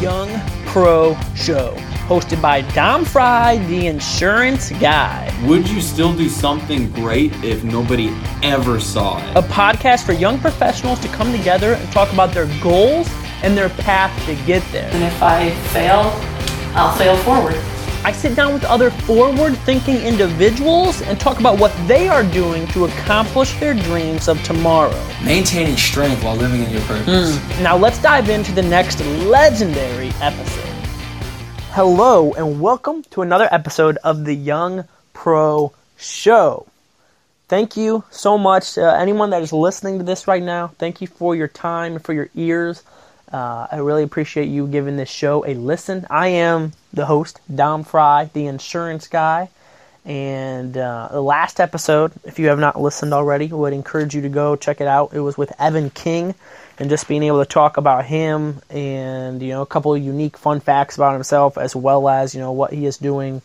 Young Pro Show, hosted by Dom Fry, the insurance guy. Would you still do something great if nobody ever saw it? A podcast for young professionals to come together and talk about their goals and their path to get there. And if I fail, I'll fail forward. I sit down with other forward thinking individuals and talk about what they are doing to accomplish their dreams of tomorrow. Maintaining strength while living in your purpose. Mm. Now let's dive into the next legendary episode. Hello, and welcome to another episode of the Young Pro Show. Thank you so much, uh, anyone that is listening to this right now. Thank you for your time and for your ears. Uh, I really appreciate you giving this show a listen. I am the host, Dom Fry, the insurance guy. And uh, the last episode, if you have not listened already, would encourage you to go check it out. It was with Evan King, and just being able to talk about him and you know a couple of unique fun facts about himself, as well as you know what he is doing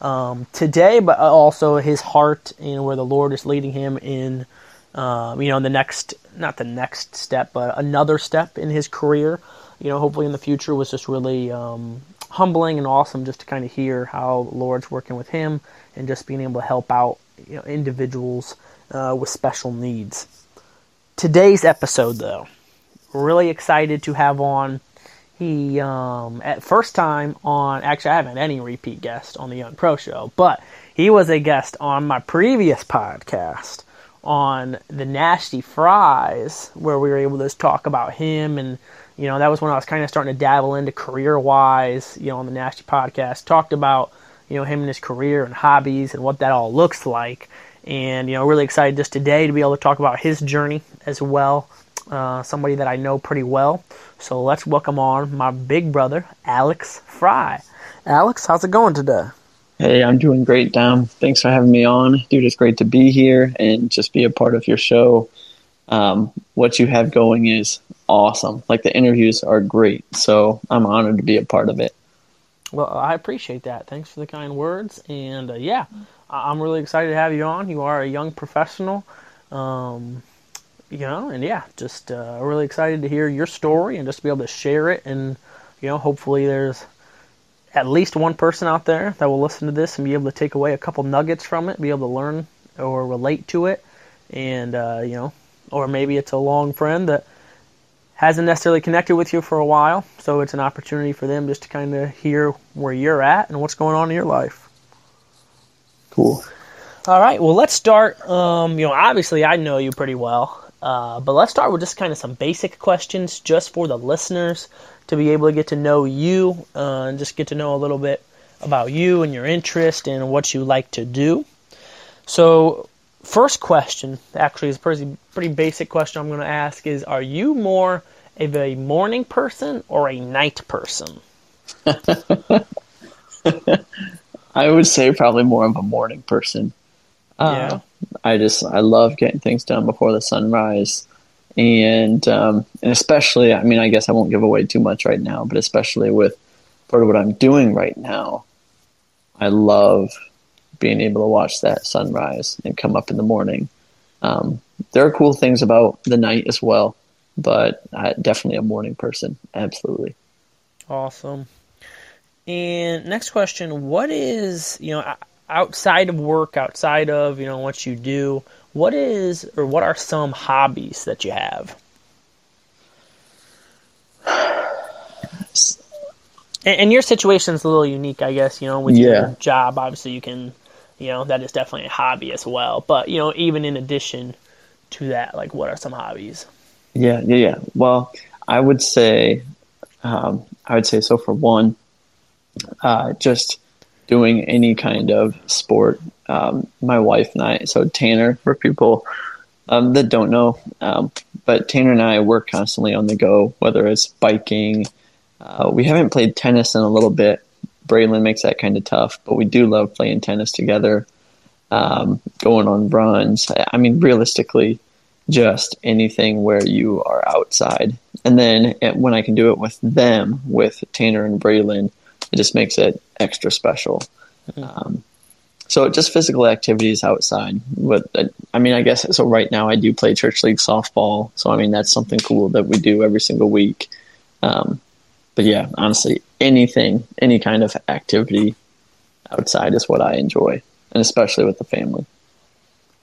um, today, but also his heart and where the Lord is leading him in um, you know, in the next, not the next step, but another step in his career, you know, hopefully in the future was just really um, humbling and awesome just to kind of hear how Lord's working with him and just being able to help out you know, individuals uh, with special needs. Today's episode, though, really excited to have on. He, um, at first time on, actually, I haven't any repeat guest on the Young Pro Show, but he was a guest on my previous podcast on the Nasty Fries, where we were able to talk about him. And, you know, that was when I was kind of starting to dabble into career wise, you know, on the Nasty podcast. Talked about, you know, him and his career and hobbies and what that all looks like. And, you know, really excited just today to be able to talk about his journey as well. Uh, somebody that I know pretty well. So let's welcome on my big brother, Alex Fry. Alex, how's it going today? Hey, I'm doing great, Dom. Thanks for having me on. Dude, it's great to be here and just be a part of your show. Um, what you have going is awesome. Like the interviews are great. So I'm honored to be a part of it. Well, I appreciate that. Thanks for the kind words. And uh, yeah, I'm really excited to have you on. You are a young professional. Um, you know, and yeah, just uh, really excited to hear your story and just be able to share it. And, you know, hopefully there's at least one person out there that will listen to this and be able to take away a couple nuggets from it, be able to learn or relate to it, and uh, you know, or maybe it's a long friend that hasn't necessarily connected with you for a while, so it's an opportunity for them just to kind of hear where you're at and what's going on in your life. Cool. All right, well, let's start. Um, you know, obviously, I know you pretty well, uh, but let's start with just kind of some basic questions just for the listeners to be able to get to know you uh, and just get to know a little bit about you and your interest and what you like to do. So, first question, actually, is a pretty, pretty basic question I'm going to ask is Are you more of a morning person or a night person? I would say probably more of a morning person. Uh, yeah. I just I love getting things done before the sunrise and um, and especially, I mean, I guess I won't give away too much right now, but especially with part of what I'm doing right now, I love being able to watch that sunrise and come up in the morning. Um, there are cool things about the night as well, but I, definitely a morning person, absolutely. Awesome. And next question: What is you know outside of work, outside of you know what you do? What is or what are some hobbies that you have? And, and your situation is a little unique, I guess. You know, with yeah. your job, obviously you can, you know, that is definitely a hobby as well. But you know, even in addition to that, like, what are some hobbies? Yeah, yeah, yeah. Well, I would say, um, I would say so. For one, uh, just doing any kind of sport. Um, my wife and I, so Tanner, for people um, that don't know, um, but Tanner and I work constantly on the go, whether it's biking. Uh, we haven't played tennis in a little bit. Braylon makes that kind of tough, but we do love playing tennis together, um, going on runs. I mean, realistically, just anything where you are outside. And then eh, when I can do it with them, with Tanner and Braylon, it just makes it extra special. Mm-hmm. Um, so just physical activities outside. But I mean, I guess so. Right now, I do play church league softball. So I mean, that's something cool that we do every single week. Um, but yeah, honestly, anything, any kind of activity outside is what I enjoy, and especially with the family.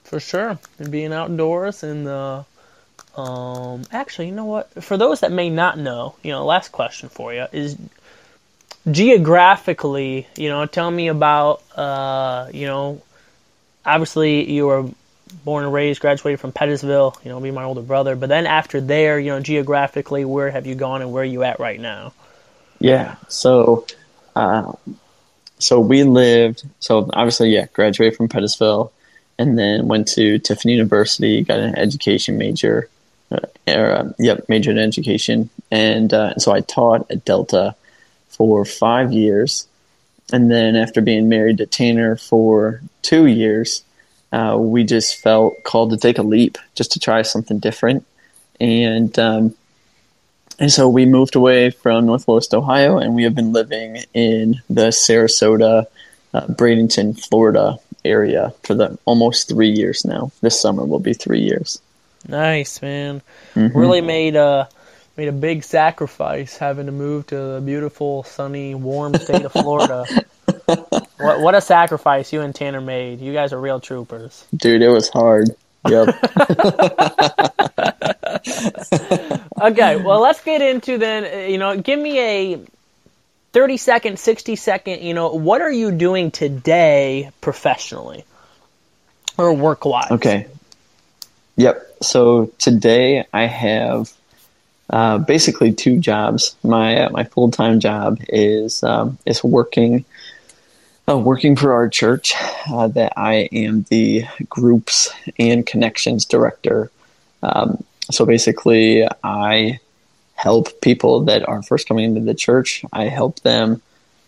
For sure, and being outdoors and the. Um, actually, you know what? For those that may not know, you know, last question for you is geographically, you know, tell me about, uh, you know, obviously you were born and raised, graduated from Pettisville, you know, be my older brother. But then after there, you know, geographically, where have you gone and where are you at right now? Yeah. So, uh, so we lived. So obviously, yeah, graduated from Pettisville, and then went to Tiffin University, got an education major. Or, uh, yep, majored in education, and uh, so I taught at Delta for five years, and then after being married to Tanner for two years, uh, we just felt called to take a leap, just to try something different, and um, and so we moved away from Northwest Ohio, and we have been living in the Sarasota, uh, Bradenton, Florida area for the almost three years now. This summer will be three years. Nice man. Mm-hmm. Really made a made a big sacrifice having to move to the beautiful, sunny, warm state of Florida. what what a sacrifice you and Tanner made. You guys are real troopers. Dude, it was hard. Yep. okay, well, let's get into then. Uh, you know, give me a 30 second, 60 second, you know, what are you doing today professionally or work wise? Okay. Yep. So today I have uh, basically two jobs. My uh, my full time job is um, is working uh, working for our church. Uh, that I am the groups and connections director. Um, so basically, I help people that are first coming into the church. I help them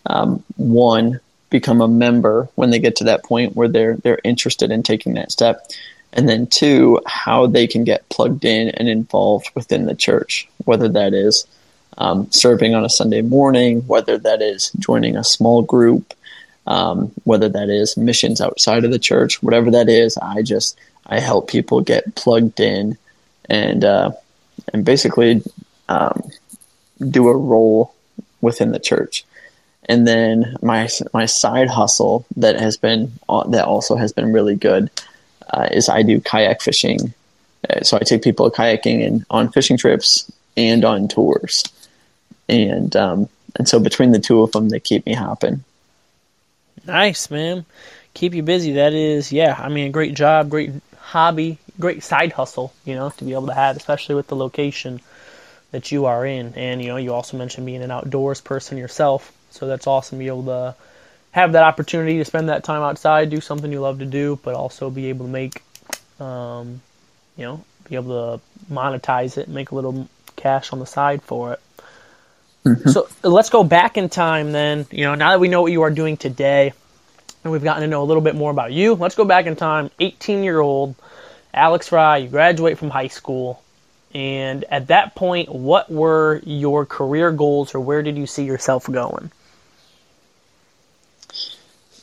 um, one become a member when they get to that point where they're they're interested in taking that step, and then two how they can get plugged in and involved within the church, whether that is um, serving on a Sunday morning, whether that is joining a small group, um, whether that is missions outside of the church, whatever that is. I just I help people get plugged in and uh, and basically um, do a role within the church. And then my my side hustle that has been that also has been really good uh, is I do kayak fishing. Uh, so I take people kayaking and on fishing trips and on tours, and um, and so between the two of them, they keep me hopping. Nice, man. Keep you busy. That is, yeah. I mean, great job, great hobby, great side hustle. You know, to be able to have, especially with the location that you are in. And you know, you also mentioned being an outdoors person yourself, so that's awesome to be able to have that opportunity to spend that time outside, do something you love to do, but also be able to make, um, you know, be able to monetize it, and make a little cash on the side for it. Mm-hmm. So let's go back in time then. You know, now that we know what you are doing today, and we've gotten to know a little bit more about you, let's go back in time. 18 year old Alex Fry, you graduate from high school. And at that point, what were your career goals or where did you see yourself going?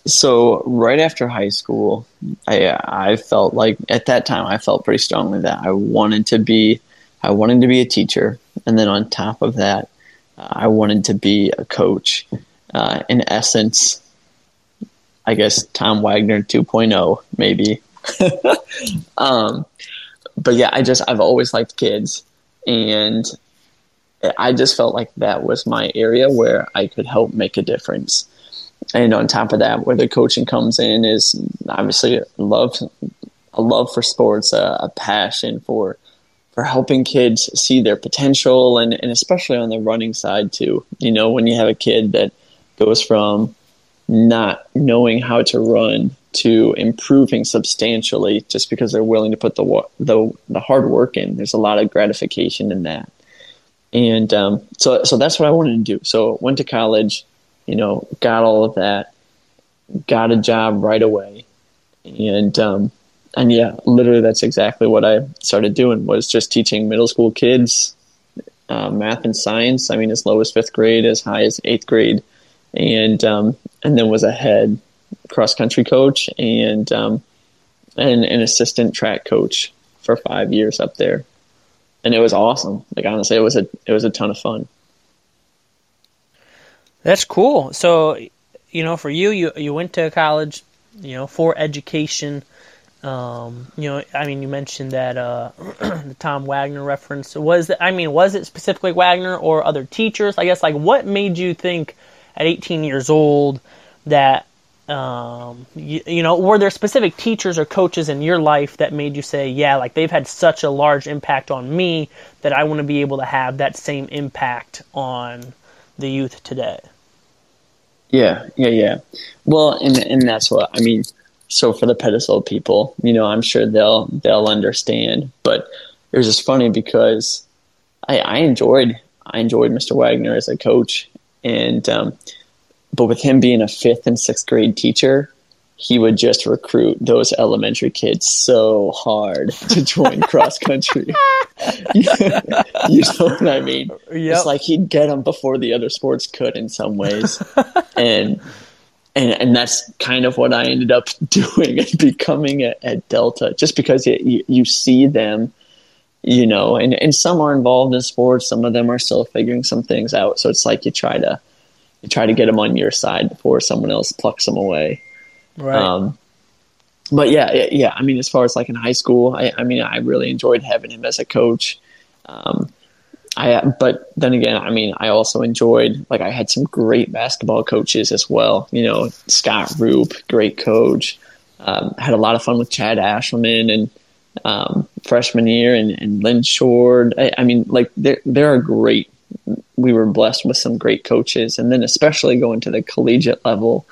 So right after high school, I I felt like at that time I felt pretty strongly that I wanted to be I wanted to be a teacher, and then on top of that, I wanted to be a coach. Uh, in essence, I guess Tom Wagner 2.0 maybe. um, but yeah, I just I've always liked kids, and I just felt like that was my area where I could help make a difference. And on top of that, where the coaching comes in is obviously love, a love for sports, a, a passion for for helping kids see their potential, and, and especially on the running side too. You know, when you have a kid that goes from not knowing how to run to improving substantially just because they're willing to put the the, the hard work in. There's a lot of gratification in that, and um, so so that's what I wanted to do. So went to college, you know, got all of that, got a job right away, and um, and yeah, literally that's exactly what I started doing was just teaching middle school kids uh, math and science. I mean, as low as fifth grade, as high as eighth grade, and um, and then was a head cross country coach and um, and an assistant track coach for five years up there, and it was awesome. Like honestly, it was a it was a ton of fun. That's cool. So, you know, for you, you you went to college, you know, for education. Um, you know, I mean, you mentioned that uh, the Tom Wagner reference was. I mean, was it specifically Wagner or other teachers? I guess like what made you think at 18 years old that um, you, you know were there specific teachers or coaches in your life that made you say, yeah, like they've had such a large impact on me that I want to be able to have that same impact on the youth today. Yeah, yeah, yeah. Well, and and that's what I mean. So for the Pettisville people, you know, I'm sure they'll they'll understand. But it was just funny because I, I enjoyed I enjoyed Mr. Wagner as a coach, and um, but with him being a fifth and sixth grade teacher, he would just recruit those elementary kids so hard to join cross country. you know what I mean? Yep. It's like he'd get them before the other sports could in some ways, and and and that's kind of what I ended up doing and becoming at, at Delta, just because it, you you see them, you know, and and some are involved in sports, some of them are still figuring some things out. So it's like you try to you try to get them on your side before someone else plucks them away. Right. Um, but yeah, yeah, I mean, as far as like in high school, I, I mean, I really enjoyed having him as a coach. Um, I, but then again, I mean, I also enjoyed like I had some great basketball coaches as well. You know, Scott Roop, great coach. Um, had a lot of fun with Chad Ashelman and um, freshman year, and, and Lynn Shord. I, I mean, like there there are great. We were blessed with some great coaches, and then especially going to the collegiate level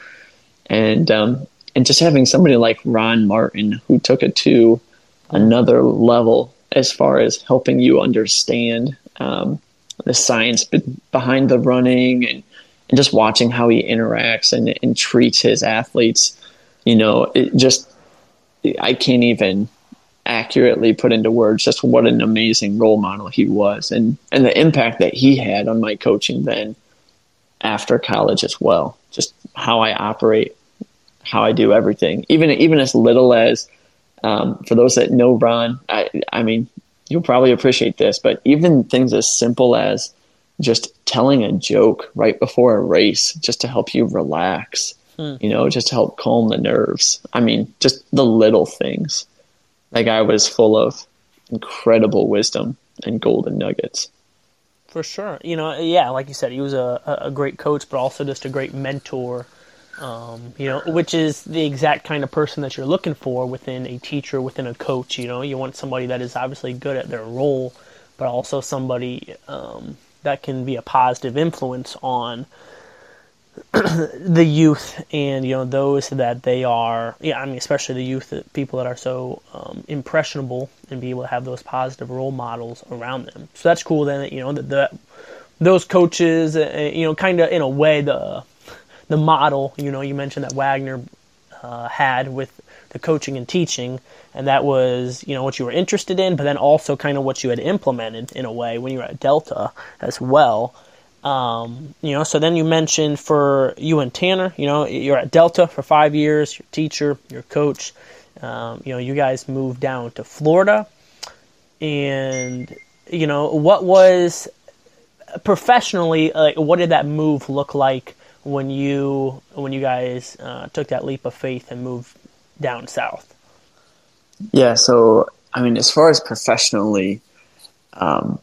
and um, and just having somebody like Ron Martin who took it to another level as far as helping you understand um, the science be- behind the running and, and just watching how he interacts and, and treats his athletes. You know, it just I can't even accurately put into words just what an amazing role model he was and and the impact that he had on my coaching then after college as well just how i operate how I do everything, even even as little as um, for those that know Ron. I, I mean, you'll probably appreciate this, but even things as simple as just telling a joke right before a race, just to help you relax, Hmm. you know, just to help calm the nerves. I mean, just the little things. That guy was full of incredible wisdom and golden nuggets. For sure. You know, yeah, like you said, he was a, a a great coach, but also just a great mentor. Um, you know, which is the exact kind of person that you're looking for within a teacher, within a coach. You know, you want somebody that is obviously good at their role, but also somebody um, that can be a positive influence on the youth and you know those that they are yeah i mean especially the youth people that are so um, impressionable and be able to have those positive role models around them so that's cool then you know that the, those coaches uh, you know kind of in a way the the model you know you mentioned that wagner uh, had with the coaching and teaching and that was you know what you were interested in but then also kind of what you had implemented in a way when you were at delta as well um, you know, so then you mentioned for you and Tanner, you know, you're at Delta for five years, your teacher, your coach. Um, you know, you guys moved down to Florida. And, you know, what was professionally, like, what did that move look like when you, when you guys uh, took that leap of faith and moved down south? Yeah, so I mean, as far as professionally, um,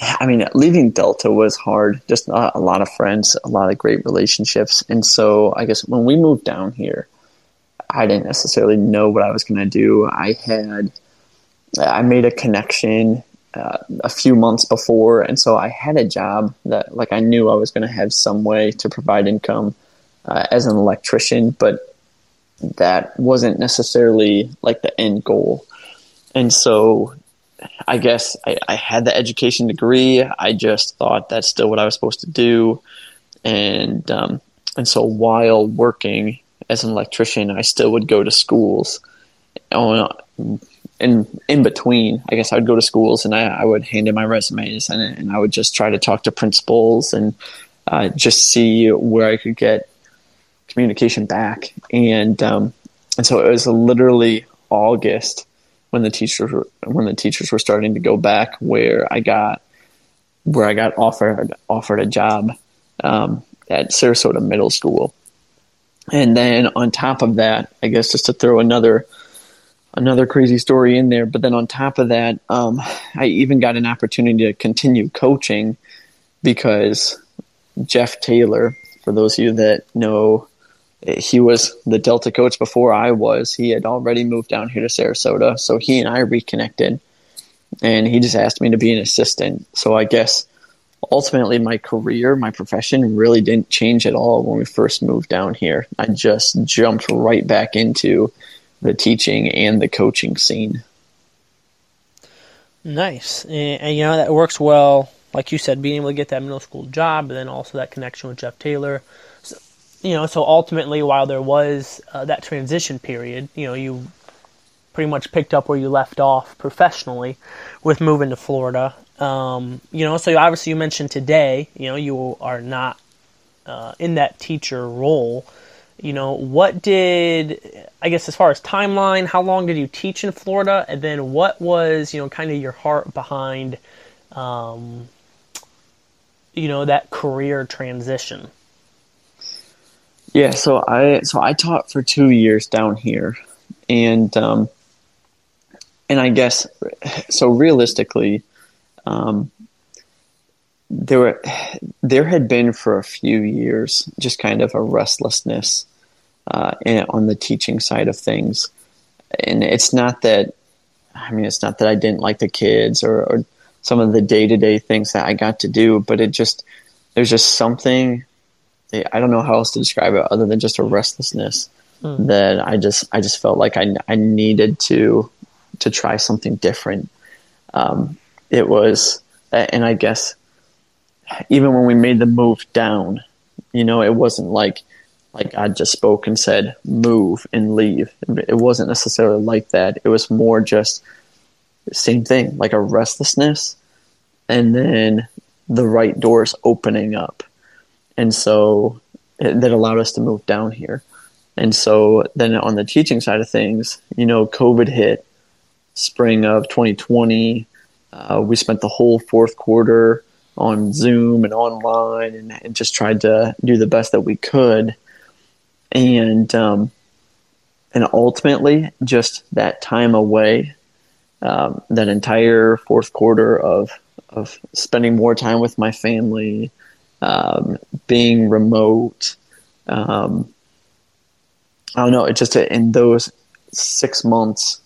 I mean, leaving Delta was hard. Just not a lot of friends, a lot of great relationships, and so I guess when we moved down here, I didn't necessarily know what I was going to do. I had, I made a connection uh, a few months before, and so I had a job that, like, I knew I was going to have some way to provide income uh, as an electrician, but that wasn't necessarily like the end goal. And so I guess I, I, had the education degree. I just thought that's still what I was supposed to do, and um, and so while working as an electrician, I still would go to schools. On in in between, I guess I would go to schools and I, I would hand in my resumes and, and I would just try to talk to principals and uh, just see where I could get communication back. And um, and so it was literally August when the teachers were, when the teachers were starting to go back where I got where I got offered offered a job um, at Sarasota Middle School. And then on top of that, I guess just to throw another another crazy story in there, but then on top of that, um, I even got an opportunity to continue coaching because Jeff Taylor, for those of you that know, he was the Delta coach before I was. He had already moved down here to Sarasota, so he and I reconnected, and he just asked me to be an assistant. So I guess ultimately my career, my profession really didn't change at all when we first moved down here. I just jumped right back into the teaching and the coaching scene. Nice, and, and, you know that works well. Like you said, being able to get that middle school job, and then also that connection with Jeff Taylor. So, you know, so ultimately, while there was uh, that transition period, you know, you pretty much picked up where you left off professionally with moving to Florida. Um, you know, so obviously you mentioned today, you know, you are not uh, in that teacher role you know, what did, I guess, as far as timeline, how long did you teach in Florida? And then what was, you know, kind of your heart behind, um, you know, that career transition? Yeah, so I so I taught for two years down here, and um, and I guess so. Realistically, um, there were there had been for a few years just kind of a restlessness uh, in, on the teaching side of things, and it's not that I mean it's not that I didn't like the kids or, or some of the day to day things that I got to do, but it just there's just something I don't know how else to describe it other than just a restlessness mm. that I just I just felt like I I needed to to try something different. Um, it was, and I guess even when we made the move down, you know, it wasn't like like God just spoke and said, move and leave. It wasn't necessarily like that. It was more just same thing, like a restlessness and then the right doors opening up. And so that allowed us to move down here. And so then on the teaching side of things, you know, COVID hit spring of 2020. Uh, we spent the whole fourth quarter on Zoom and online and, and just tried to do the best that we could. And, um, and ultimately, just that time away, um, that entire fourth quarter of, of spending more time with my family, um, being remote, um, I don't know, it just in those six months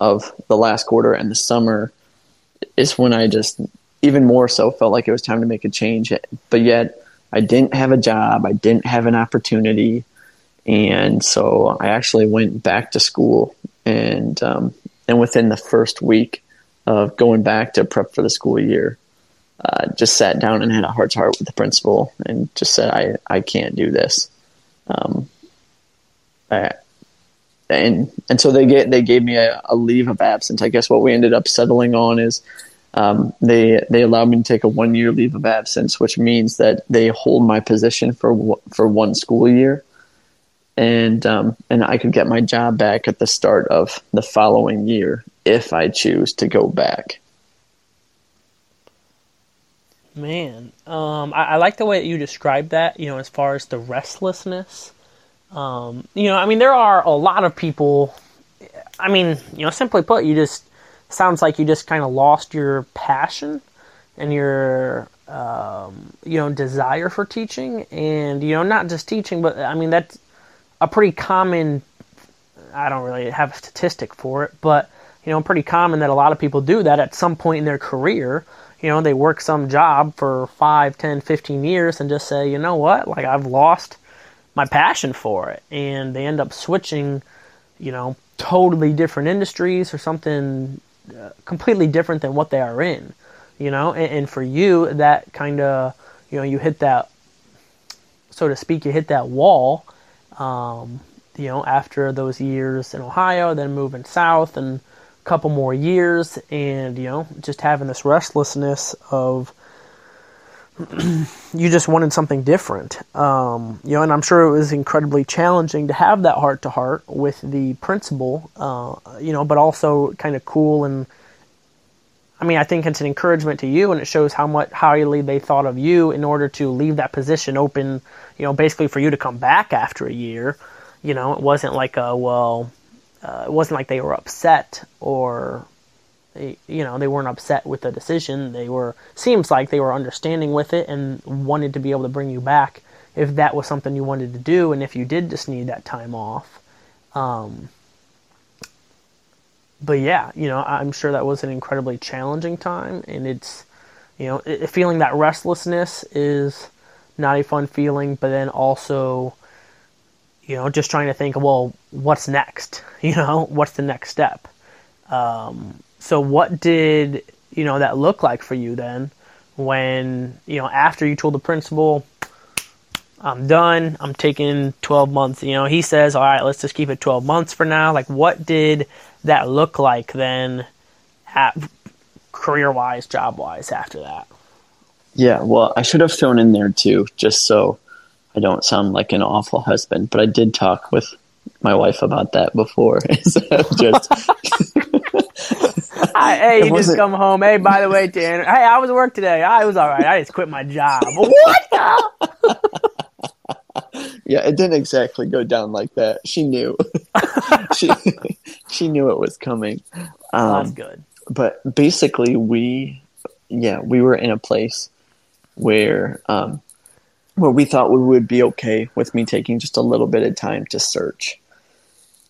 of the last quarter and the summer is when I just even more so felt like it was time to make a change. But yet, I didn't have a job, I didn't have an opportunity, and so I actually went back to school. And um, and within the first week of going back to prep for the school year, uh, just sat down and had a heart to heart with the principal and just said, I, I can't do this. Um, I, and and so they get they gave me a, a, leave of absence. I guess what we ended up settling on is um, they they allowed me to take a one year leave of absence, which means that they hold my position for for one school year, and um, and I could get my job back at the start of the following year if I choose to go back. Man, um, I, I, like the way that you described that. You know, as far as the restlessness. Um, you know, I mean, there are a lot of people. I mean, you know, simply put, you just sounds like you just kind of lost your passion and your um, you know desire for teaching and you know not just teaching but i mean that's a pretty common i don't really have a statistic for it but you know pretty common that a lot of people do that at some point in their career. You know they work some job for 5 10 15 years and just say you know what? Like i've lost my passion for it. And they end up switching you know totally different industries or something completely different than what they are in, you know. And, and for you, that kind of, you know, you hit that, so to speak, you hit that wall. Um, you know, after those years in Ohio, then moving south and a couple more years, and you know, just having this restlessness of you just wanted something different. Um, you know, and I'm sure it was incredibly challenging to have that heart to heart with the principal, uh, you know, but also kind of cool and I mean, I think it's an encouragement to you, and it shows how much highly they thought of you in order to leave that position open. You know, basically for you to come back after a year. You know, it wasn't like a well, uh, it wasn't like they were upset or you know they weren't upset with the decision. They were seems like they were understanding with it and wanted to be able to bring you back if that was something you wanted to do, and if you did just need that time off. Um, but yeah, you know, I'm sure that was an incredibly challenging time, and it's, you know, it, feeling that restlessness is not a fun feeling, but then also, you know, just trying to think, well, what's next? You know, what's the next step? Um, so, what did you know that look like for you then? When you know, after you told the principal, I'm done. I'm taking 12 months. You know, he says, all right, let's just keep it 12 months for now. Like, what did that look like then, career wise, job wise, after that? Yeah, well, I should have thrown in there too, just so I don't sound like an awful husband. But I did talk with my wife about that before. just. Hey, you just come home. Hey, by the way, Dan. Hey, I was at work today. I was all right. I just quit my job. what? yeah, it didn't exactly go down like that. She knew. she she knew it was coming. Um, That's good. But basically, we yeah we were in a place where um, where we thought we would be okay with me taking just a little bit of time to search,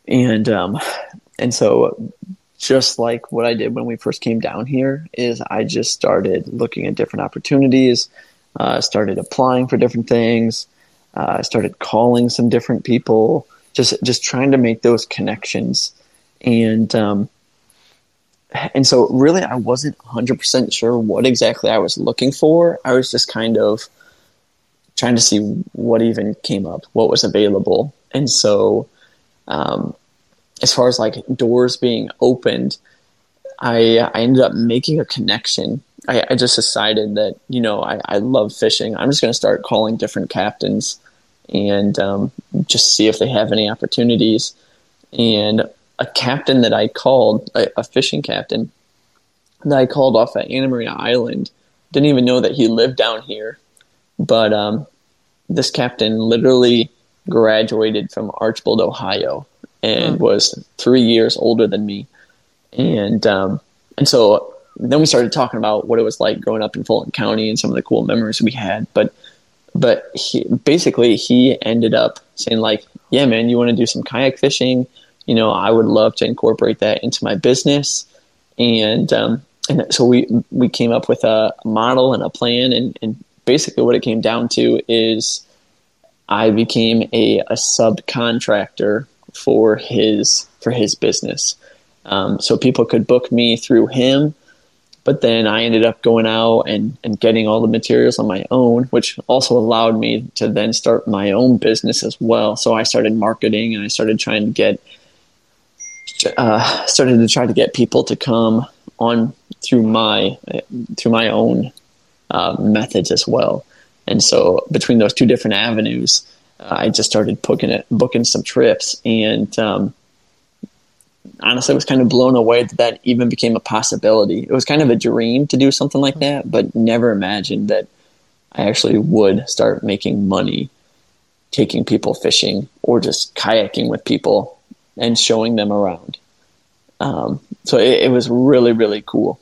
and um, and so just like what I did when we first came down here is I just started looking at different opportunities, uh, started applying for different things, uh, started calling some different people, just just trying to make those connections, and um, and so really I wasn't 100% sure what exactly I was looking for. I was just kind of trying to see what even came up, what was available. And so um, as far as like doors being opened, I I ended up making a connection. I, I just decided that you know I, I love fishing. I'm just going to start calling different captains and um, just see if they have any opportunities. And a captain that I called, a, a fishing captain that I called off at Anna Maria Island, didn't even know that he lived down here. But um, this captain literally graduated from Archbold, Ohio, and was three years older than me. And um, and so then we started talking about what it was like growing up in Fulton County and some of the cool memories we had. But but he, basically he ended up saying like, yeah, man, you want to do some kayak fishing? You know, I would love to incorporate that into my business. And um, and so we we came up with a model and a plan, and, and basically what it came down to is I became a, a subcontractor for his for his business. Um, so people could book me through him, but then I ended up going out and, and getting all the materials on my own, which also allowed me to then start my own business as well. So I started marketing and I started trying to get uh, started to try to get people to come on through my through my own uh, methods as well. And so between those two different avenues, I just started booking it, booking some trips, and um, honestly, I was kind of blown away that that even became a possibility. It was kind of a dream to do something like that, but never imagined that I actually would start making money taking people fishing or just kayaking with people and showing them around. Um, so it, it, was really, really cool.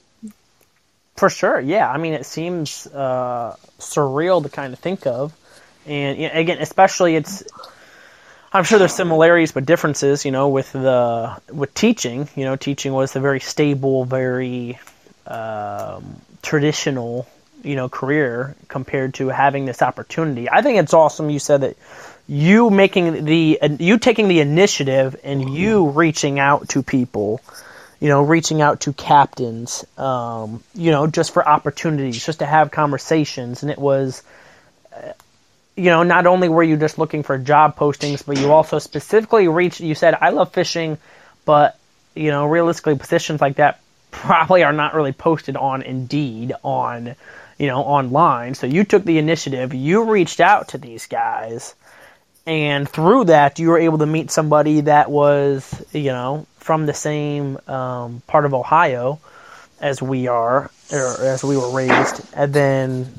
For sure, yeah. I mean, it seems uh, surreal to kind of think of and you know, again, especially it's. I'm sure there's similarities but differences, you know, with the with teaching. You know, teaching was a very stable, very um, traditional, you know, career compared to having this opportunity. I think it's awesome. You said that you making the you taking the initiative and you reaching out to people you know, reaching out to captains, um, you know, just for opportunities, just to have conversations. And it was, you know, not only were you just looking for job postings, but you also specifically reached, you said, I love fishing, but, you know, realistically, positions like that probably are not really posted on Indeed, on, you know, online. So you took the initiative, you reached out to these guys, and through that, you were able to meet somebody that was, you know, from the same um, part of Ohio as we are or as we were raised, and then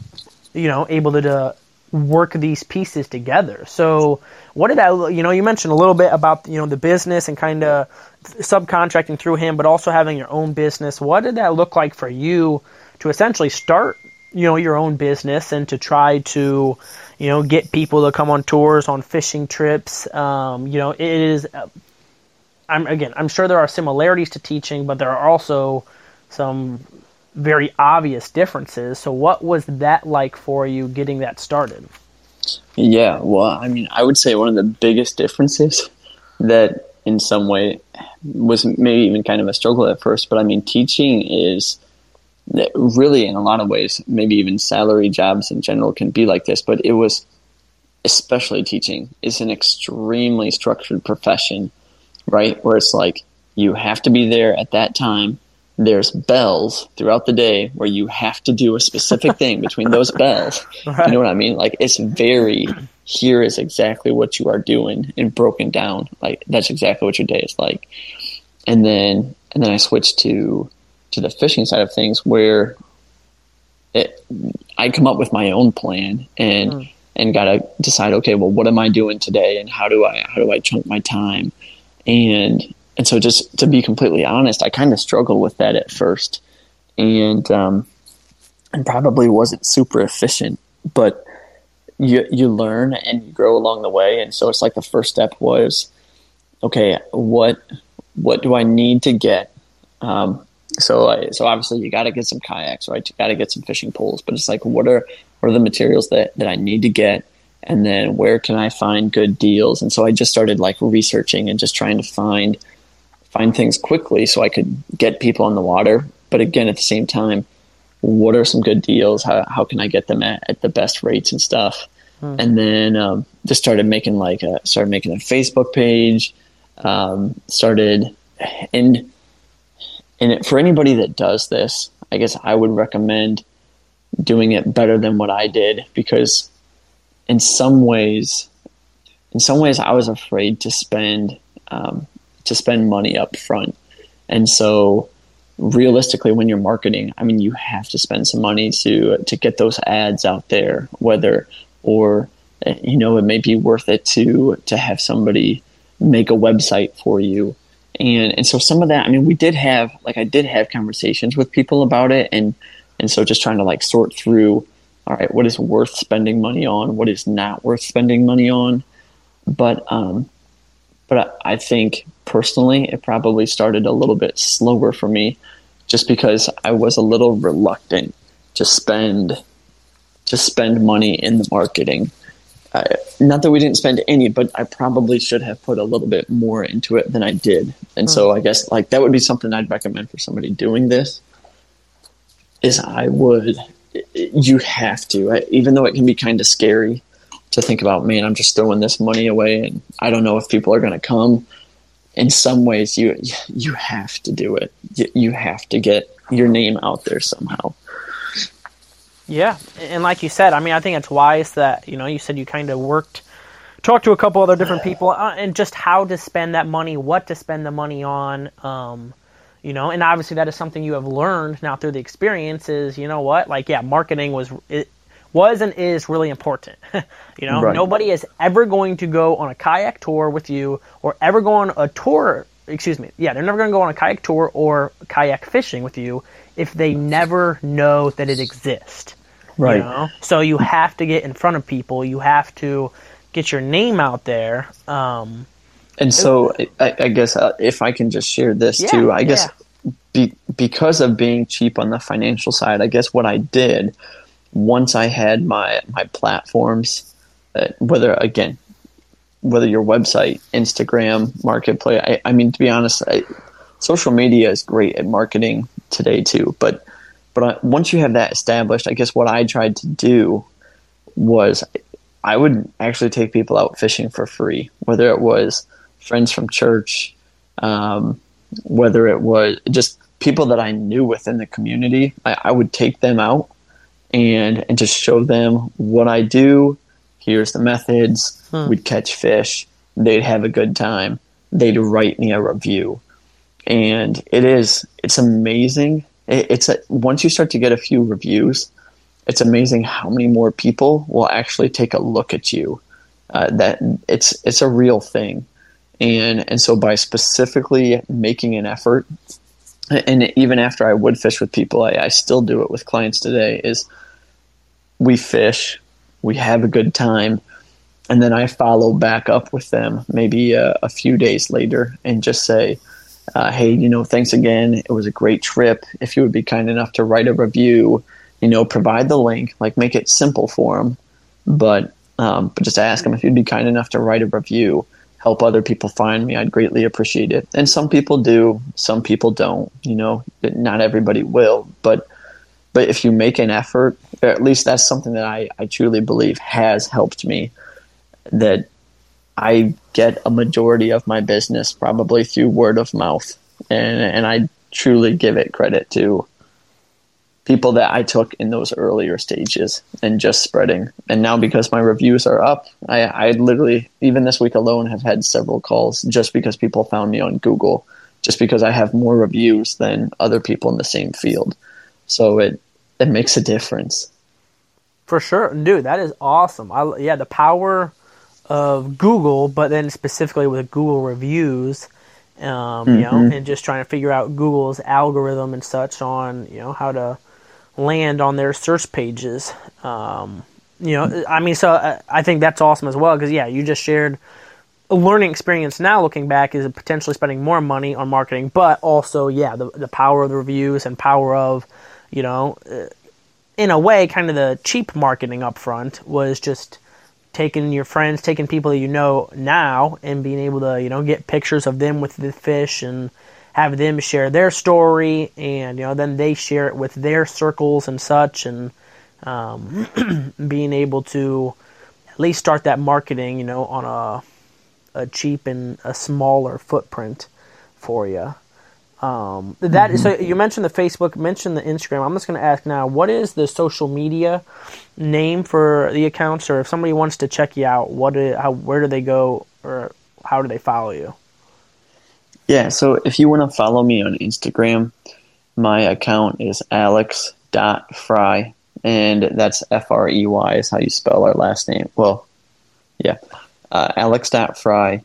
you know able to, to work these pieces together. So what did I you know you mentioned a little bit about you know the business and kind of subcontracting through him, but also having your own business. What did that look like for you to essentially start you know your own business and to try to you know get people to come on tours on fishing trips um, you know it is i'm again i'm sure there are similarities to teaching but there are also some very obvious differences so what was that like for you getting that started Yeah, well, I mean, I would say one of the biggest differences that in some way was maybe even kind of a struggle at first, but I mean, teaching is really in a lot of ways, maybe even salary jobs in general can be like this, but it was especially teaching is an extremely structured profession, right? Where it's like you have to be there at that time. There's bells throughout the day where you have to do a specific thing between those bells. You know what I mean? Like it's very here is exactly what you are doing and broken down. Like that's exactly what your day is like. And then and then I switched to to the fishing side of things where it, I come up with my own plan and hmm. and got to decide okay well what am I doing today and how do I how do I chunk my time and and so just to be completely honest I kind of struggled with that at first. And um and probably wasn't super efficient but you you learn and you grow along the way. And so it's like the first step was okay what what do I need to get? Um, so I, so obviously you got to get some kayaks right? You got to get some fishing poles but it's like what are what are the materials that that I need to get? And then where can I find good deals? And so I just started like researching and just trying to find find things quickly so I could get people on the water. But again at the same time what are some good deals? How, how can I get them at, at the best rates and stuff? And then um, just started making like a started making a Facebook page um, started and and it, for anybody that does this, I guess I would recommend doing it better than what I did because in some ways, in some ways, I was afraid to spend um, to spend money up front, and so realistically, when you're marketing, I mean, you have to spend some money to to get those ads out there, whether or eh, you know it may be worth it to to have somebody make a website for you. And and so some of that i mean we did have like i did have conversations with people about it and and so just trying to like sort through all right what is worth spending money on? What is not worth spending money on? But um but I, I think personally it probably started a little bit slower for me just because i was a little reluctant to spend to spend money in the marketing uh, not that we didn't spend any, but I probably should have put a little bit more into it than I did. And so I guess like that would be something I'd recommend for somebody doing this. Is I would you have to, I- even though it can be kind of scary to think about. Man, I'm just throwing this money away, and I don't know if people are going to come. In some ways, you you have to do it. You, have to get your name out there somehow. Yeah, and like you said, I mean, I think it's wise that you know you said you kind of worked, talked to a couple other different people, uh, and just how to spend that money, what to spend the money on, um, you know, and obviously that is something you have learned now through the experience. Is you know what, like yeah, marketing was was and is really important. you know, Right. nobody is ever going to go on a kayak tour with you, or ever go on a tour. Excuse me, yeah, they're never going to go on a kayak tour or kayak fishing with you if they never know that it exists. Right. You know? So you have to get in front of people. You have to get your name out there. Um, And so I, I guess uh, if I can just share this Yeah, too, I guess yeah. be, because of being cheap on the financial side, I guess what I did once I had my my platforms, uh, whether again, whether your website, Instagram, marketplace. I, I mean, to be honest, I, social media is great at marketing today too. But but I, once you have that established, I guess what I tried to do was I would actually take people out fishing for free, whether it was friends from church, um, whether it was just people that I knew within the community. I, I would take them out and and just show them what I do. Here's the methods. We'd catch fish. They'd have a good time. They'd write me a review, and it is it's amazing it, it's a, once you start to get a few reviews, it's amazing how many more people will actually take a look at you. Uh, that it's it's a real thing, and and so by specifically making an effort, and even after I would fish with people, I, I still do it with clients today. Is we fish, we have a good time, and then I follow back up with them maybe a, a few days later and just say, uh, "Hey, you know, thanks again. It was a great trip. If you would be kind enough to write a review." you know, provide the link, like make it simple for them, but um, but just ask them if you'd be kind enough to write a review, help other people find me. I'd greatly appreciate it. And some people do, some people don't. You know, not everybody will, but but if you make an effort, or at least that's something that I, I truly believe has helped me. That I get a majority of my business probably through word of mouth, and and I truly give it credit to people that I took in those earlier stages and just spreading. And now because my reviews are up, I, I literally, even this week alone, have had several calls just because people found me on Google, just because I have more reviews than other people in the same field. So it, it makes a difference. For sure. Dude, that is awesome. I, yeah, the power of Google, but then specifically with Google reviews. Um, you mm-hmm. know, and just trying to figure out Google's algorithm and such on, you know, how to land on their search pages. Um, you know, I mean, so I, I think that's awesome as well because yeah, you just shared a learning experience. Now looking back is potentially spending more money on marketing, but also yeah, the the power of the reviews and power of you know, uh, in a way, kind of the cheap marketing up front was just taking your friends, taking people that you know now, and being able to you know get pictures of them with the fish and have them share their story, and you know then they share it with their circles and such, and um, being able to at least start that marketing, you know, on a a cheap and a smaller footprint for you. Um, that mm-hmm. so you mentioned the Facebook, mentioned the Instagram. I'm just going to ask now, what is the social media name for the accounts, or if somebody wants to check you out, what is, how where do they go, or how do they follow you? Yeah, so if you want to follow me on Instagram, my account is alex.frey, and that's F R E Y is how you spell our last name. Well, yeah, uh, alex.frey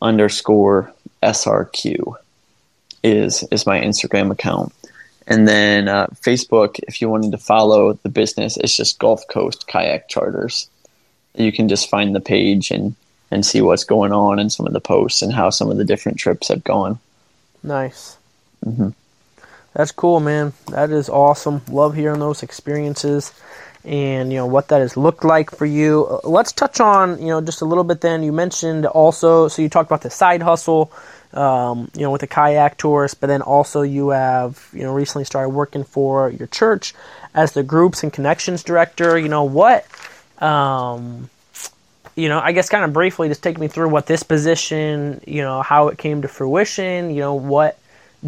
underscore SRQ is, is my Instagram account. And then uh, Facebook, if you wanted to follow the business, it's just Gulf Coast Kayak Charters. You can just find the page and and see what's going on and some of the posts and how some of the different trips have gone. Nice. Mm-hmm. That's cool, man. That is awesome. Love hearing those experiences and you know what that has looked like for you. Uh, let's touch on you know just a little bit. Then you mentioned also, so you talked about the side hustle, um, you know, with the kayak tours, but then also you have you know recently started working for your church as the groups and connections director. You know what? Um, you know, I guess kind of briefly, just take me through what this position, you know, how it came to fruition, you know, what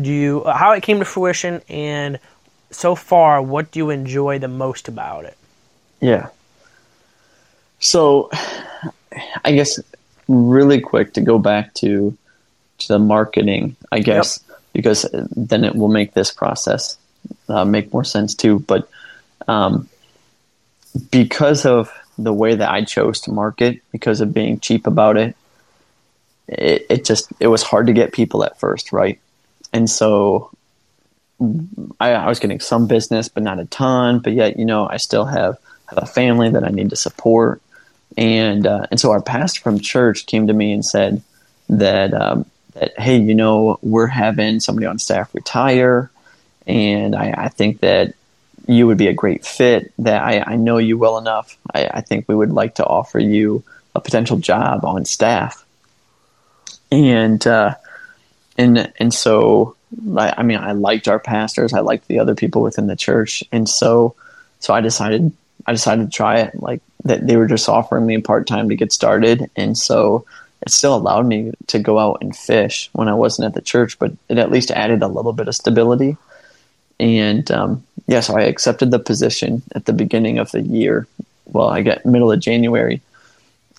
do you, how it came to fruition, and so far, what do you enjoy the most about it? Yeah. So, I guess really quick to go back to to the marketing, I guess, yep. because then it will make this process uh, make more sense too. But um, because of the way that I chose to market because of being cheap about it, it, it just it was hard to get people at first, right? And so I, I, was getting some business, but not a ton. But yet, you know, I still have, have a family that I need to support, and uh, and so our pastor from church came to me and said that um, that hey, you know, we're having somebody on staff retire, and I, I think that you would be a great fit, that I, I know you well enough. I, I, think we would like to offer you a potential job on staff. And uh, and and so I, I mean I liked our pastors, I liked the other people within the church, and so so I decided I decided to try it. Like that they were just offering me part time to get started, and so it still allowed me to go out and fish when I wasn't at the church, but it at least added a little bit of stability. And um, yeah, so I accepted the position at the beginning of the year. Well, I got middle of January,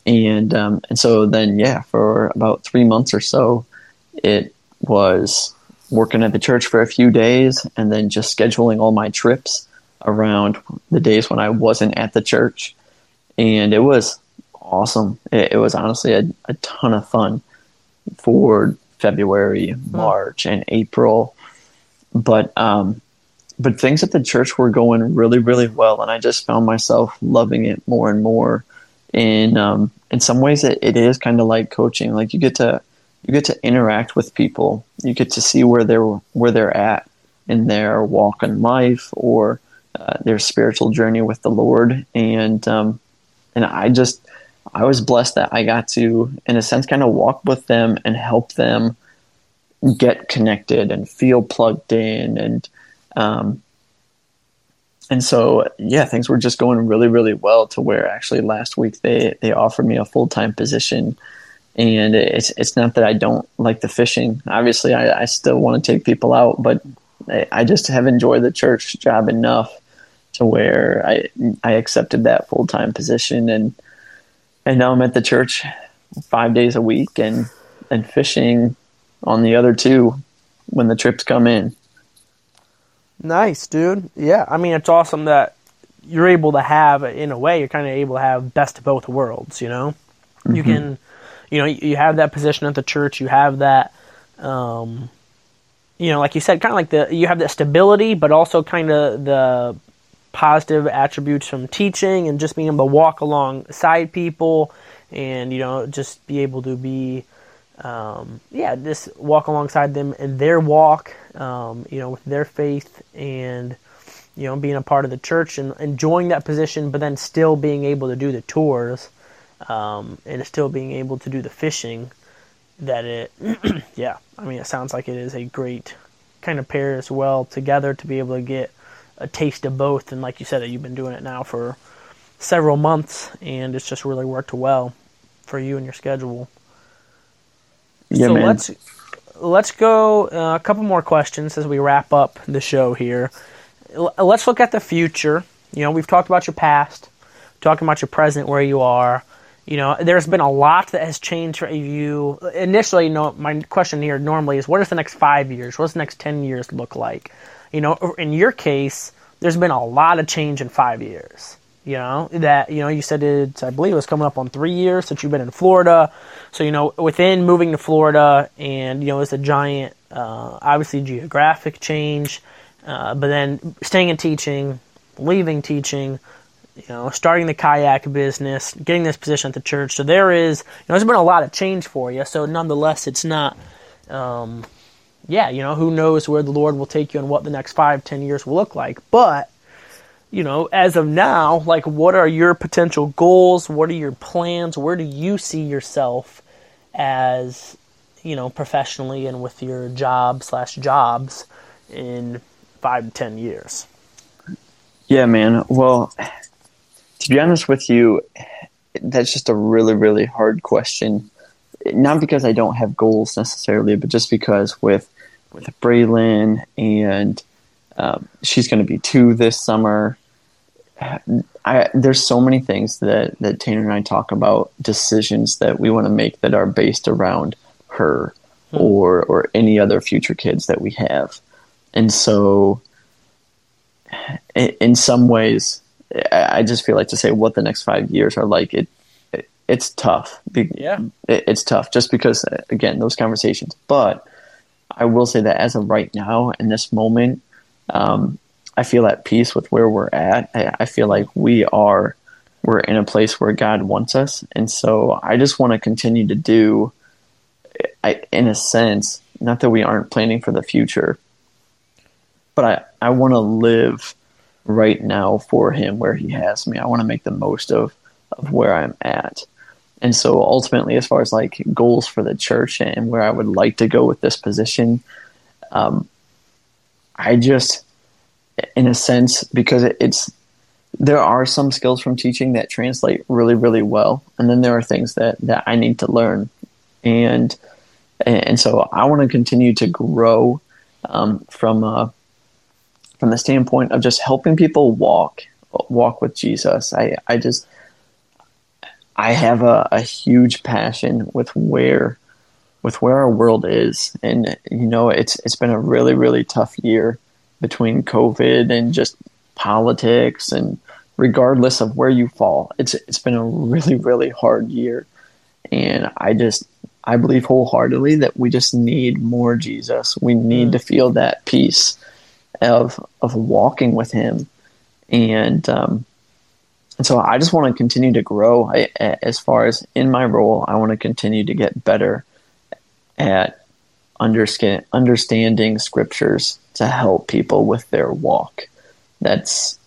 and um, and so then yeah, for about three months or so, it was working at the church for a few days and then just scheduling all my trips around the days when I wasn't at the church. And it was awesome. It, it was honestly a, a ton of fun for February, March, and April. But um, but things at the church were going really, really well, and I just found myself loving it more and more. In um, in some ways, it, it is kind of like coaching. Like you get to you get to interact with people. You get to see where they're where they're at in their walk in life or uh, their spiritual journey with the Lord, and um, and I just I was blessed that I got to, in a sense, kind of walk with them and help them get connected and feel plugged in and um, and so yeah things were just going really really well to where actually last week they they offered me a full-time position. And it's it's not that I don't like the fishing. Obviously I, I still want to take people out but I, I just have enjoyed the church job enough to where I I accepted that full-time position and and now I'm at the church five days a week and and fishing on the other two when the trips come in. Nice, dude. Yeah, I mean it's awesome that you're able to have, in a way, you're kind of able to have best of both worlds. You know, you can, you know, you have that position at the church, you have that, um, you know, like you said, kind of like the you have that stability, but also kind of the positive attributes from teaching and just being able to walk alongside people and you know just be able to be um, yeah just walk alongside them in their walk um, you know with their faith and you know being a part of the church and enjoying that position but then still being able to do the tours um, and still being able to do the fishing that it yeah i mean it sounds like it is a great kind of pair as well together to be able to get a taste of both. And like you said, that you've been doing it now for several months, and it's just really worked well for you and your schedule. Yeah, so man. let's let's go uh, a couple more questions as we wrap up the show here. L- let's look at the future. You know, we've talked about your past, talking about your present, where you are. You know, there's been a lot that has changed for you. Initially, you know, my question here normally is, what does the next five years, what does the next ten years look like? You know, in your case, there's been a lot of change in five years. You know that you know you said it. I believe it was coming up on three years since you've been in Florida. So you know within moving to Florida, and you know it's a giant, uh, obviously geographic change. Uh, but then staying in teaching, leaving teaching, you know, starting the kayak business, getting this position at the church. So there is, you know, there's been a lot of change for you. So nonetheless, it's not, um, yeah, you know, who knows where the Lord will take you and what the next five, ten years will look like. But, you know, as of now, like, what are your potential goals? What are your plans? Where do you see yourself as, you know, professionally and with your job slash jobs in five to ten years? Yeah, man. Well, to be honest with you, that's just a really, really hard question. Not because I don't have goals necessarily, but just because with with Braylon and um, she's going to be two this summer. I, there's so many things that that Tanner and I talk about decisions that we want to make that are based around her or or any other future kids that we have, and so in, in some ways, I I just feel like to say what the next five years are like. It, it it's tough. Be- Yeah. it, it's tough just because again those conversations. But I will say that as of right now, in this moment, um, I feel at peace with where we're at. I, I feel like we are we're in a place where God wants us, and so I just want to continue to do. I, in a sense, not that we aren't planning for the future, but I, I want to live right now for him where he has me. I want to make the most of, of where I'm at. And so ultimately, as far as like goals for the church and where I would like to go with this position, um, I just, in a sense, because it, it's, there are some skills from teaching that translate really, really well. And then there are things that, that I need to learn. And, and so I want to continue to grow um, from a, from the standpoint of just helping people walk walk with Jesus. I, I just I have a, a huge passion with where with where our world is, and you know, it's it's been a really really tough year between COVID and just politics, and regardless of where you fall, it's it's been a really really hard year, and I just I believe wholeheartedly that we just need more Jesus. We need mm. to feel that peace of of walking with Him, and um, and so I just want to continue to grow. As far as in my role, I want to continue to get better at understand, understanding scriptures to help people with their walk. That's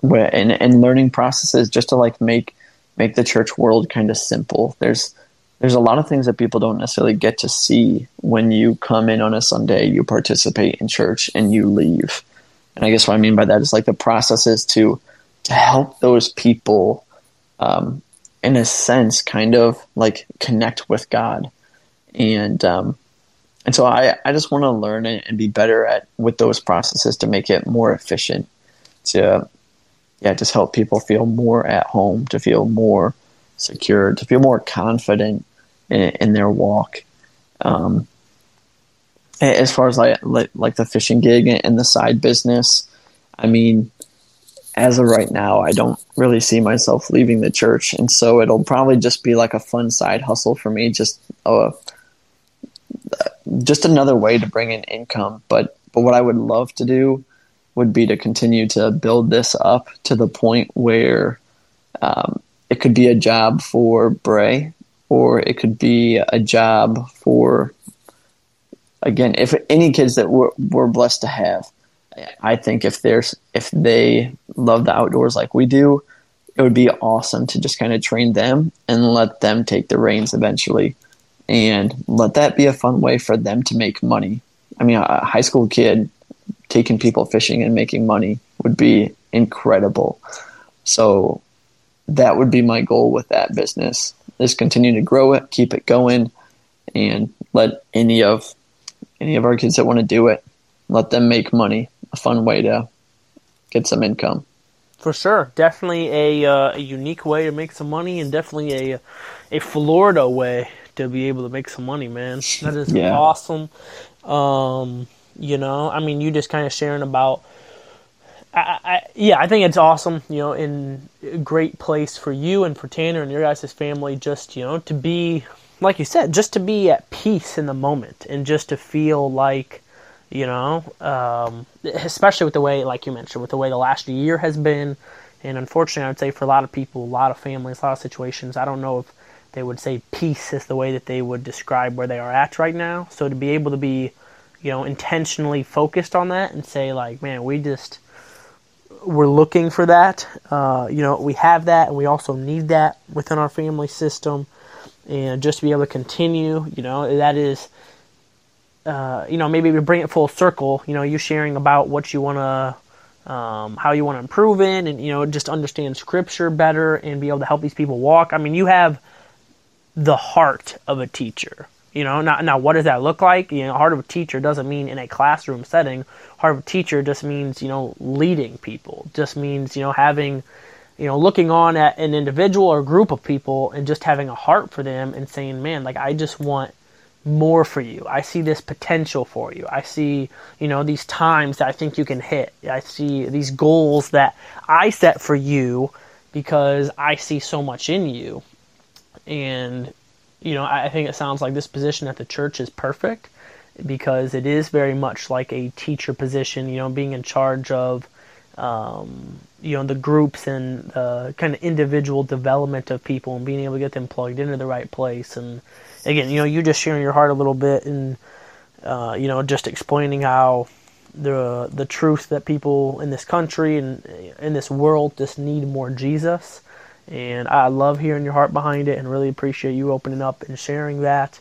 where and and learning processes just to like make make the church world kind of simple. There's there's a lot of things that people don't necessarily get to see when you come in on a Sunday, you participate in church, and you leave. And I guess what I mean by that is like the processes to to help those people, um, in a sense, kind of like connect with God, and um, and so I I just want to learn it and be better at with those processes to make it more efficient, to yeah, just help people feel more at home, to feel more secure, to feel more confident in, in their walk. Um, as far as like, like, like the fishing gig and the side business, I mean, as of right now, I don't really see myself leaving the church, and so it'll probably just be like a fun side hustle for me, just uh, just another way to bring in income. But but what I would love to do would be to continue to build this up to the point where um, it could be a job for Bray or it could be a job for again if any kids that we're, we're blessed to have i think if there's if they love the outdoors like we do it would be awesome to just kind of train them and let them take the reins eventually and let that be a fun way for them to make money i mean a high school kid taking people fishing and making money would be incredible so that would be my goal with that business is continue to grow it, keep it going, and let any of any of our kids that want to do it, let them make money. A fun way to get some income. For sure, definitely a, uh, a unique way to make some money, and definitely a a Florida way to be able to make some money, man. That is yeah. awesome. Um, you know, I mean, you just kind of sharing about I, I, yeah, I think it's awesome. You know, in a great place for you and for Tanner and your guys' family, just you know, to be like you said, just to be at peace in the moment and just to feel like, you know, um, especially with the way, like you mentioned, with the way the last year has been, and unfortunately, I would say for a lot of people, a lot of families, a lot of situations, I don't know if they would say peace is the way that they would describe where they are at right now. So to be able to be, you know, intentionally focused on that and say like, man, we just we're looking for that. Uh, you know, we have that, and we also need that within our family system. And just to be able to continue, you know, that is, uh, you know, maybe we bring it full circle. You know, you sharing about what you want to, um, how you want to improve in, and you know, just understand Scripture better and be able to help these people walk. I mean, you have the heart of a teacher. You know, now, now what does that look like? You know, heart of a teacher doesn't mean in a classroom setting. Heart of a teacher just means, you know, leading people. Just means, you know, having, you know, looking on at an individual or group of people and just having a heart for them and saying, man, like, I just want more for you. I see this potential for you. I see, you know, these times that I think you can hit. I see these goals that I set for you because I see so much in you. And you know, I think it sounds like this position at the church is perfect because it is very much like a teacher position, you know, being in charge of, um, you know, the groups and the kind of individual development of people and being able to get them plugged into the right place. And again, you know, you just sharing your heart a little bit and, uh, you know, just explaining how the the truth that people in this country and in this world just need more Jesus and I love hearing your heart behind it and really appreciate you opening up and sharing that.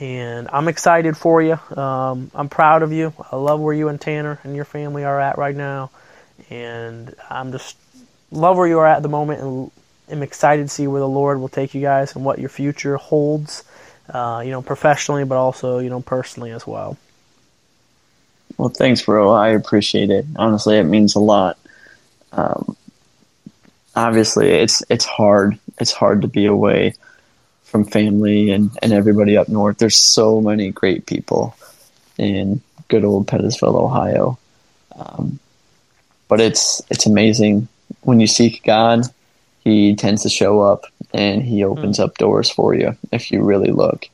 And I'm excited for you. Um, I'm proud of you. I love where you and Tanner and your family are at right now. And I'm just love where you are at the moment and am excited to see where the Lord will take you guys and what your future holds, uh, you know, professionally, but also, you know, personally as well. Well, thanks, bro. I appreciate it. Honestly, it means a lot. Um, obviously it's it's hard. It's hard to be away from family and, and everybody up north. There's so many great people in good old Pettisville, Ohio. Um, but it's it's amazing when you seek God. He tends to show up and he opens up doors for you if you really look.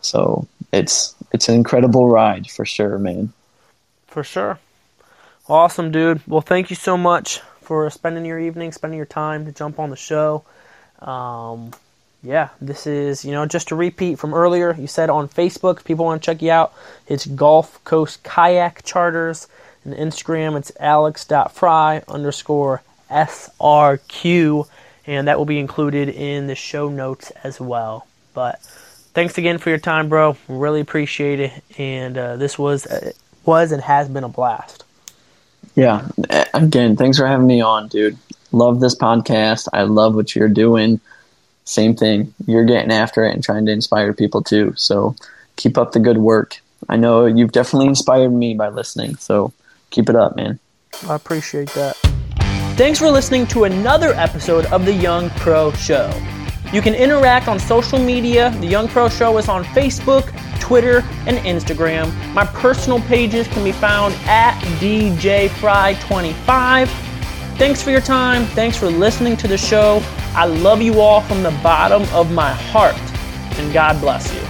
So it's it's an incredible ride for sure, man. For sure. Awesome, dude. Well, thank you so much for spending your evening, spending your time to jump on the show. Um, yeah, this is, you know, just a repeat from earlier. You said on Facebook, people want to check you out, it's Gulf Coast Kayak Charters. And Instagram, it's alex.frey underscore SRQ. And that will be included in the show notes as well. But thanks again for your time, bro. Really appreciate it. And uh, this was, uh, was and has been a blast. Yeah. Again, thanks for having me on, dude. Love this podcast. I love what you're doing. Same thing. You're getting after it and trying to inspire people too. So keep up the good work. I know you've definitely inspired me by listening. So keep it up, man. I appreciate that. Thanks for listening to another episode of The Young Pro Show. You can interact on social media. The Young Pro Show is on Facebook, Twitter, and Instagram. My personal pages can be found at DJFrey25. Thanks for your time. Thanks for listening to the show. I love you all from the bottom of my heart, and God bless you.